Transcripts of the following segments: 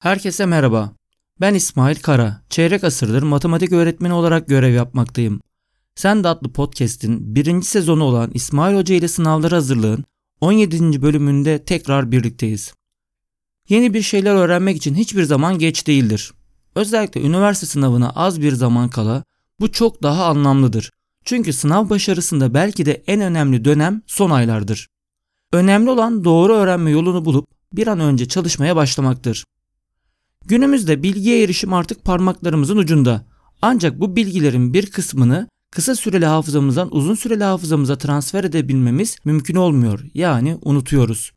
Herkese merhaba. Ben İsmail Kara. Çeyrek asırdır matematik öğretmeni olarak görev yapmaktayım. Sen de adlı podcast'in birinci sezonu olan İsmail Hoca ile sınavları hazırlığın 17. bölümünde tekrar birlikteyiz. Yeni bir şeyler öğrenmek için hiçbir zaman geç değildir. Özellikle üniversite sınavına az bir zaman kala bu çok daha anlamlıdır. Çünkü sınav başarısında belki de en önemli dönem son aylardır. Önemli olan doğru öğrenme yolunu bulup bir an önce çalışmaya başlamaktır. Günümüzde bilgiye erişim artık parmaklarımızın ucunda. Ancak bu bilgilerin bir kısmını kısa süreli hafızamızdan uzun süreli hafızamıza transfer edebilmemiz mümkün olmuyor. Yani unutuyoruz.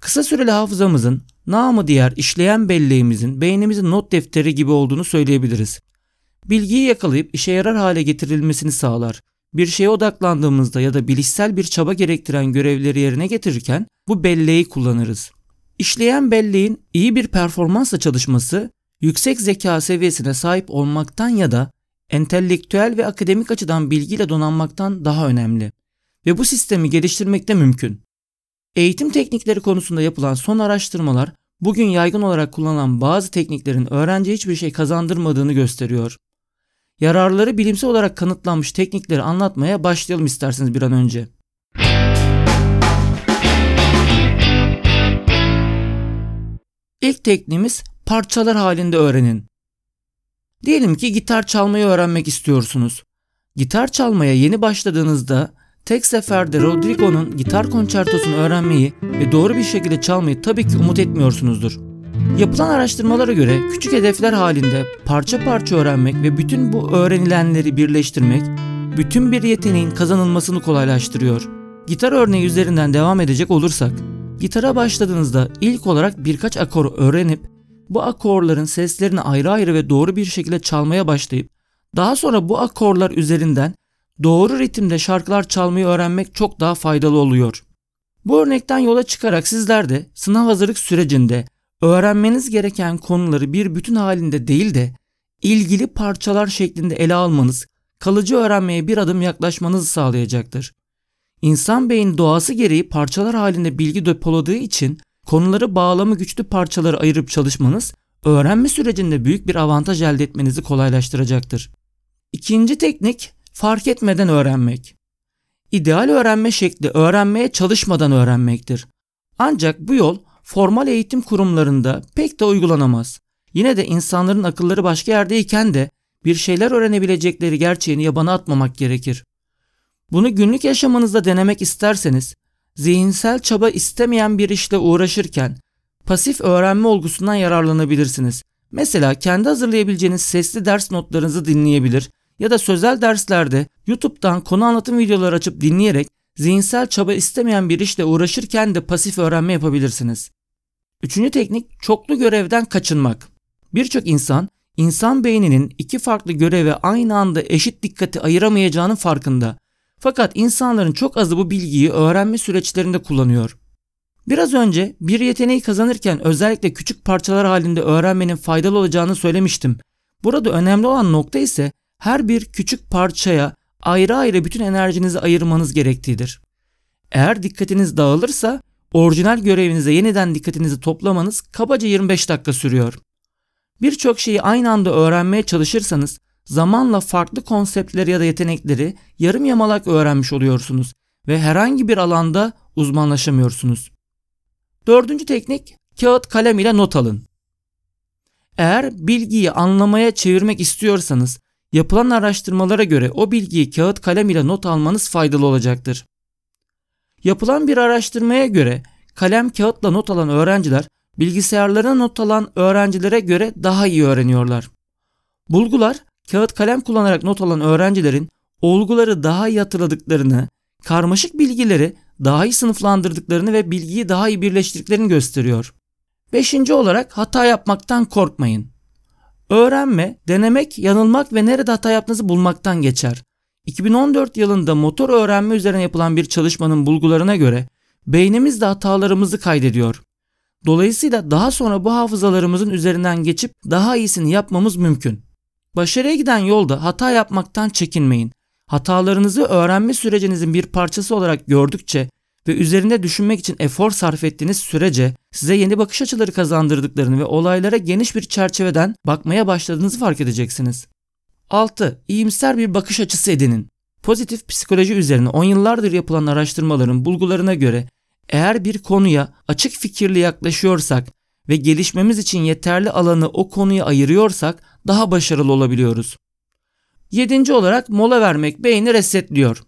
Kısa süreli hafızamızın namı diğer işleyen belleğimizin beynimizin not defteri gibi olduğunu söyleyebiliriz. Bilgiyi yakalayıp işe yarar hale getirilmesini sağlar. Bir şeye odaklandığımızda ya da bilişsel bir çaba gerektiren görevleri yerine getirirken bu belleği kullanırız. İşleyen belleğin iyi bir performansla çalışması, yüksek zeka seviyesine sahip olmaktan ya da entelektüel ve akademik açıdan bilgiyle donanmaktan daha önemli ve bu sistemi geliştirmek de mümkün. Eğitim teknikleri konusunda yapılan son araştırmalar bugün yaygın olarak kullanılan bazı tekniklerin öğrenciye hiçbir şey kazandırmadığını gösteriyor. Yararları bilimsel olarak kanıtlanmış teknikleri anlatmaya başlayalım isterseniz bir an önce. İlk tekniğimiz parçalar halinde öğrenin. Diyelim ki gitar çalmayı öğrenmek istiyorsunuz. Gitar çalmaya yeni başladığınızda tek seferde Rodrigo'nun gitar konçertosunu öğrenmeyi ve doğru bir şekilde çalmayı tabii ki umut etmiyorsunuzdur. Yapılan araştırmalara göre küçük hedefler halinde parça parça öğrenmek ve bütün bu öğrenilenleri birleştirmek bütün bir yeteneğin kazanılmasını kolaylaştırıyor. Gitar örneği üzerinden devam edecek olursak, gitara başladığınızda ilk olarak birkaç akor öğrenip bu akorların seslerini ayrı ayrı ve doğru bir şekilde çalmaya başlayıp daha sonra bu akorlar üzerinden doğru ritimde şarkılar çalmayı öğrenmek çok daha faydalı oluyor. Bu örnekten yola çıkarak sizler de sınav hazırlık sürecinde öğrenmeniz gereken konuları bir bütün halinde değil de ilgili parçalar şeklinde ele almanız kalıcı öğrenmeye bir adım yaklaşmanızı sağlayacaktır. İnsan beyni doğası gereği parçalar halinde bilgi depoladığı için konuları bağlamı güçlü parçalara ayırıp çalışmanız öğrenme sürecinde büyük bir avantaj elde etmenizi kolaylaştıracaktır. İkinci teknik fark etmeden öğrenmek. İdeal öğrenme şekli öğrenmeye çalışmadan öğrenmektir. Ancak bu yol formal eğitim kurumlarında pek de uygulanamaz. Yine de insanların akılları başka yerdeyken de bir şeyler öğrenebilecekleri gerçeğini yabana atmamak gerekir. Bunu günlük yaşamınızda denemek isterseniz, zihinsel çaba istemeyen bir işle uğraşırken pasif öğrenme olgusundan yararlanabilirsiniz. Mesela kendi hazırlayabileceğiniz sesli ders notlarınızı dinleyebilir ya da sözel derslerde YouTube'dan konu anlatım videoları açıp dinleyerek zihinsel çaba istemeyen bir işle uğraşırken de pasif öğrenme yapabilirsiniz. Üçüncü teknik çoklu görevden kaçınmak. Birçok insan insan beyninin iki farklı göreve aynı anda eşit dikkati ayıramayacağının farkında. Fakat insanların çok azı bu bilgiyi öğrenme süreçlerinde kullanıyor. Biraz önce bir yeteneği kazanırken özellikle küçük parçalar halinde öğrenmenin faydalı olacağını söylemiştim. Burada önemli olan nokta ise her bir küçük parçaya ayrı ayrı bütün enerjinizi ayırmanız gerektiğidir. Eğer dikkatiniz dağılırsa orijinal görevinize yeniden dikkatinizi toplamanız kabaca 25 dakika sürüyor. Birçok şeyi aynı anda öğrenmeye çalışırsanız zamanla farklı konseptleri ya da yetenekleri yarım yamalak öğrenmiş oluyorsunuz ve herhangi bir alanda uzmanlaşamıyorsunuz. Dördüncü teknik kağıt kalem ile not alın. Eğer bilgiyi anlamaya çevirmek istiyorsanız yapılan araştırmalara göre o bilgiyi kağıt kalem ile not almanız faydalı olacaktır. Yapılan bir araştırmaya göre kalem kağıtla not alan öğrenciler bilgisayarlarına not alan öğrencilere göre daha iyi öğreniyorlar. Bulgular kağıt kalem kullanarak not alan öğrencilerin olguları daha iyi hatırladıklarını, karmaşık bilgileri daha iyi sınıflandırdıklarını ve bilgiyi daha iyi birleştirdiklerini gösteriyor. Beşinci olarak hata yapmaktan korkmayın. Öğrenme, denemek, yanılmak ve nerede hata yaptığınızı bulmaktan geçer. 2014 yılında motor öğrenme üzerine yapılan bir çalışmanın bulgularına göre beynimiz de hatalarımızı kaydediyor. Dolayısıyla daha sonra bu hafızalarımızın üzerinden geçip daha iyisini yapmamız mümkün. Başarıya giden yolda hata yapmaktan çekinmeyin. Hatalarınızı öğrenme sürecinizin bir parçası olarak gördükçe ve üzerinde düşünmek için efor sarf ettiğiniz sürece size yeni bakış açıları kazandırdıklarını ve olaylara geniş bir çerçeveden bakmaya başladığınızı fark edeceksiniz. 6. İyimser bir bakış açısı edinin. Pozitif psikoloji üzerine 10 yıllardır yapılan araştırmaların bulgularına göre eğer bir konuya açık fikirli yaklaşıyorsak ve gelişmemiz için yeterli alanı o konuya ayırıyorsak daha başarılı olabiliyoruz. Yedinci olarak mola vermek beyni resetliyor.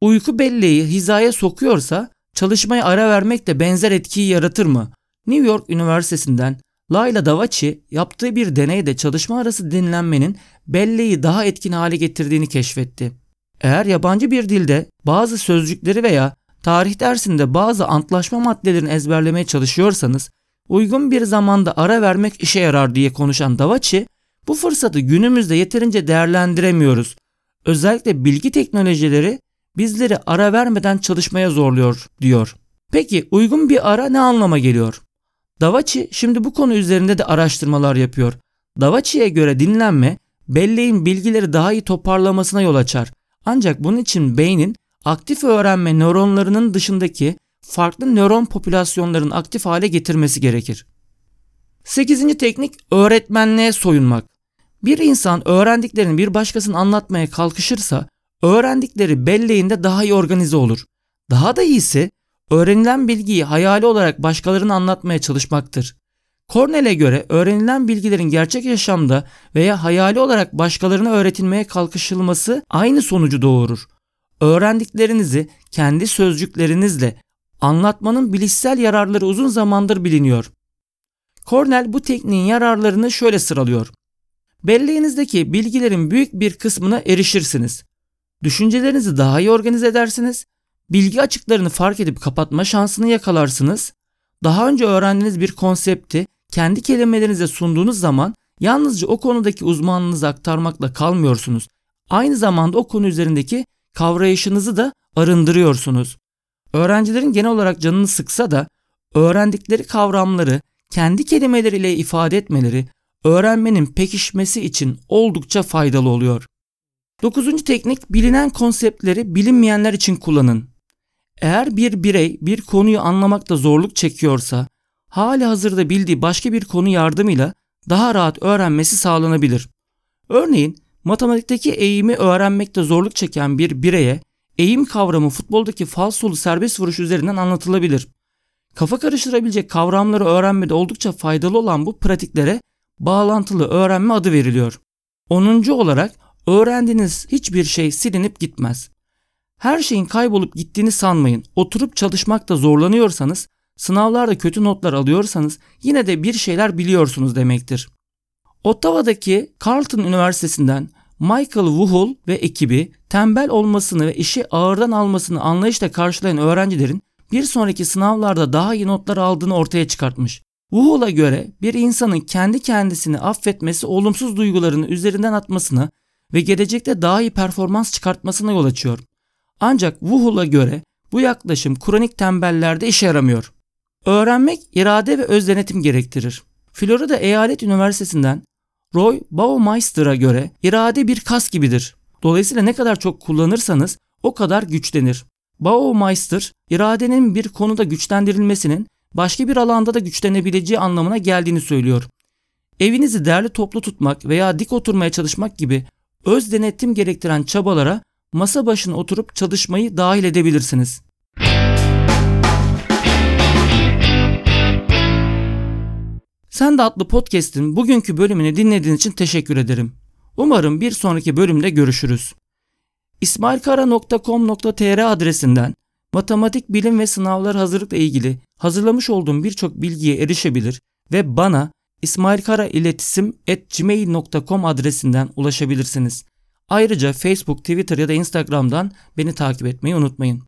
Uyku belleği hizaya sokuyorsa çalışmaya ara vermek de benzer etkiyi yaratır mı? New York Üniversitesi'nden Layla Davachi yaptığı bir deneyde çalışma arası dinlenmenin belleği daha etkin hale getirdiğini keşfetti. Eğer yabancı bir dilde bazı sözcükleri veya tarih dersinde bazı antlaşma maddelerini ezberlemeye çalışıyorsanız uygun bir zamanda ara vermek işe yarar diye konuşan Davachi bu fırsatı günümüzde yeterince değerlendiremiyoruz. Özellikle bilgi teknolojileri bizleri ara vermeden çalışmaya zorluyor diyor. Peki uygun bir ara ne anlama geliyor? Davachi şimdi bu konu üzerinde de araştırmalar yapıyor. Davachi'ye göre dinlenme belleğin bilgileri daha iyi toparlamasına yol açar. Ancak bunun için beynin aktif öğrenme nöronlarının dışındaki farklı nöron popülasyonlarının aktif hale getirmesi gerekir. 8. teknik öğretmenliğe soyunmak. Bir insan öğrendiklerini bir başkasına anlatmaya kalkışırsa öğrendikleri belleğinde daha iyi organize olur. Daha da iyisi öğrenilen bilgiyi hayali olarak başkalarına anlatmaya çalışmaktır. Cornell'e göre öğrenilen bilgilerin gerçek yaşamda veya hayali olarak başkalarına öğretilmeye kalkışılması aynı sonucu doğurur. Öğrendiklerinizi kendi sözcüklerinizle anlatmanın bilişsel yararları uzun zamandır biliniyor. Cornell bu tekniğin yararlarını şöyle sıralıyor. Belleğinizdeki bilgilerin büyük bir kısmına erişirsiniz. Düşüncelerinizi daha iyi organize edersiniz. Bilgi açıklarını fark edip kapatma şansını yakalarsınız. Daha önce öğrendiğiniz bir konsepti kendi kelimelerinize sunduğunuz zaman yalnızca o konudaki uzmanlığınızı aktarmakla kalmıyorsunuz. Aynı zamanda o konu üzerindeki kavrayışınızı da arındırıyorsunuz. Öğrencilerin genel olarak canını sıksa da öğrendikleri kavramları kendi kelimeleriyle ifade etmeleri öğrenmenin pekişmesi için oldukça faydalı oluyor. Dokuzuncu teknik bilinen konseptleri bilinmeyenler için kullanın. Eğer bir birey bir konuyu anlamakta zorluk çekiyorsa hali hazırda bildiği başka bir konu yardımıyla daha rahat öğrenmesi sağlanabilir. Örneğin matematikteki eğimi öğrenmekte zorluk çeken bir bireye eğim kavramı futboldaki falsolu serbest vuruş üzerinden anlatılabilir. Kafa karıştırabilecek kavramları öğrenmede oldukça faydalı olan bu pratiklere bağlantılı öğrenme adı veriliyor. 10. olarak öğrendiğiniz hiçbir şey silinip gitmez. Her şeyin kaybolup gittiğini sanmayın. Oturup çalışmakta zorlanıyorsanız, sınavlarda kötü notlar alıyorsanız yine de bir şeyler biliyorsunuz demektir. Ottawa'daki Carleton Üniversitesi'nden Michael Wuhul ve ekibi tembel olmasını ve işi ağırdan almasını anlayışla karşılayan öğrencilerin bir sonraki sınavlarda daha iyi notlar aldığını ortaya çıkartmış. Wuhul'a göre bir insanın kendi kendisini affetmesi olumsuz duygularını üzerinden atmasına ve gelecekte daha iyi performans çıkartmasına yol açıyor. Ancak Wuhul'a göre bu yaklaşım kronik tembellerde işe yaramıyor. Öğrenmek irade ve öz denetim gerektirir. Florida Eyalet Üniversitesi'nden Roy Baumeister'a göre irade bir kas gibidir. Dolayısıyla ne kadar çok kullanırsanız o kadar güçlenir. Baumeister, iradenin bir konuda güçlendirilmesinin başka bir alanda da güçlenebileceği anlamına geldiğini söylüyor. Evinizi derli toplu tutmak veya dik oturmaya çalışmak gibi öz denetim gerektiren çabalara masa başına oturup çalışmayı dahil edebilirsiniz. Sen de adlı podcast'in bugünkü bölümünü dinlediğin için teşekkür ederim. Umarım bir sonraki bölümde görüşürüz. ismailkara.com.tr adresinden matematik bilim ve sınavlar hazırlıkla ilgili hazırlamış olduğum birçok bilgiye erişebilir ve bana ismailkarailetisim@gmail.com adresinden ulaşabilirsiniz. Ayrıca Facebook, Twitter ya da Instagram'dan beni takip etmeyi unutmayın.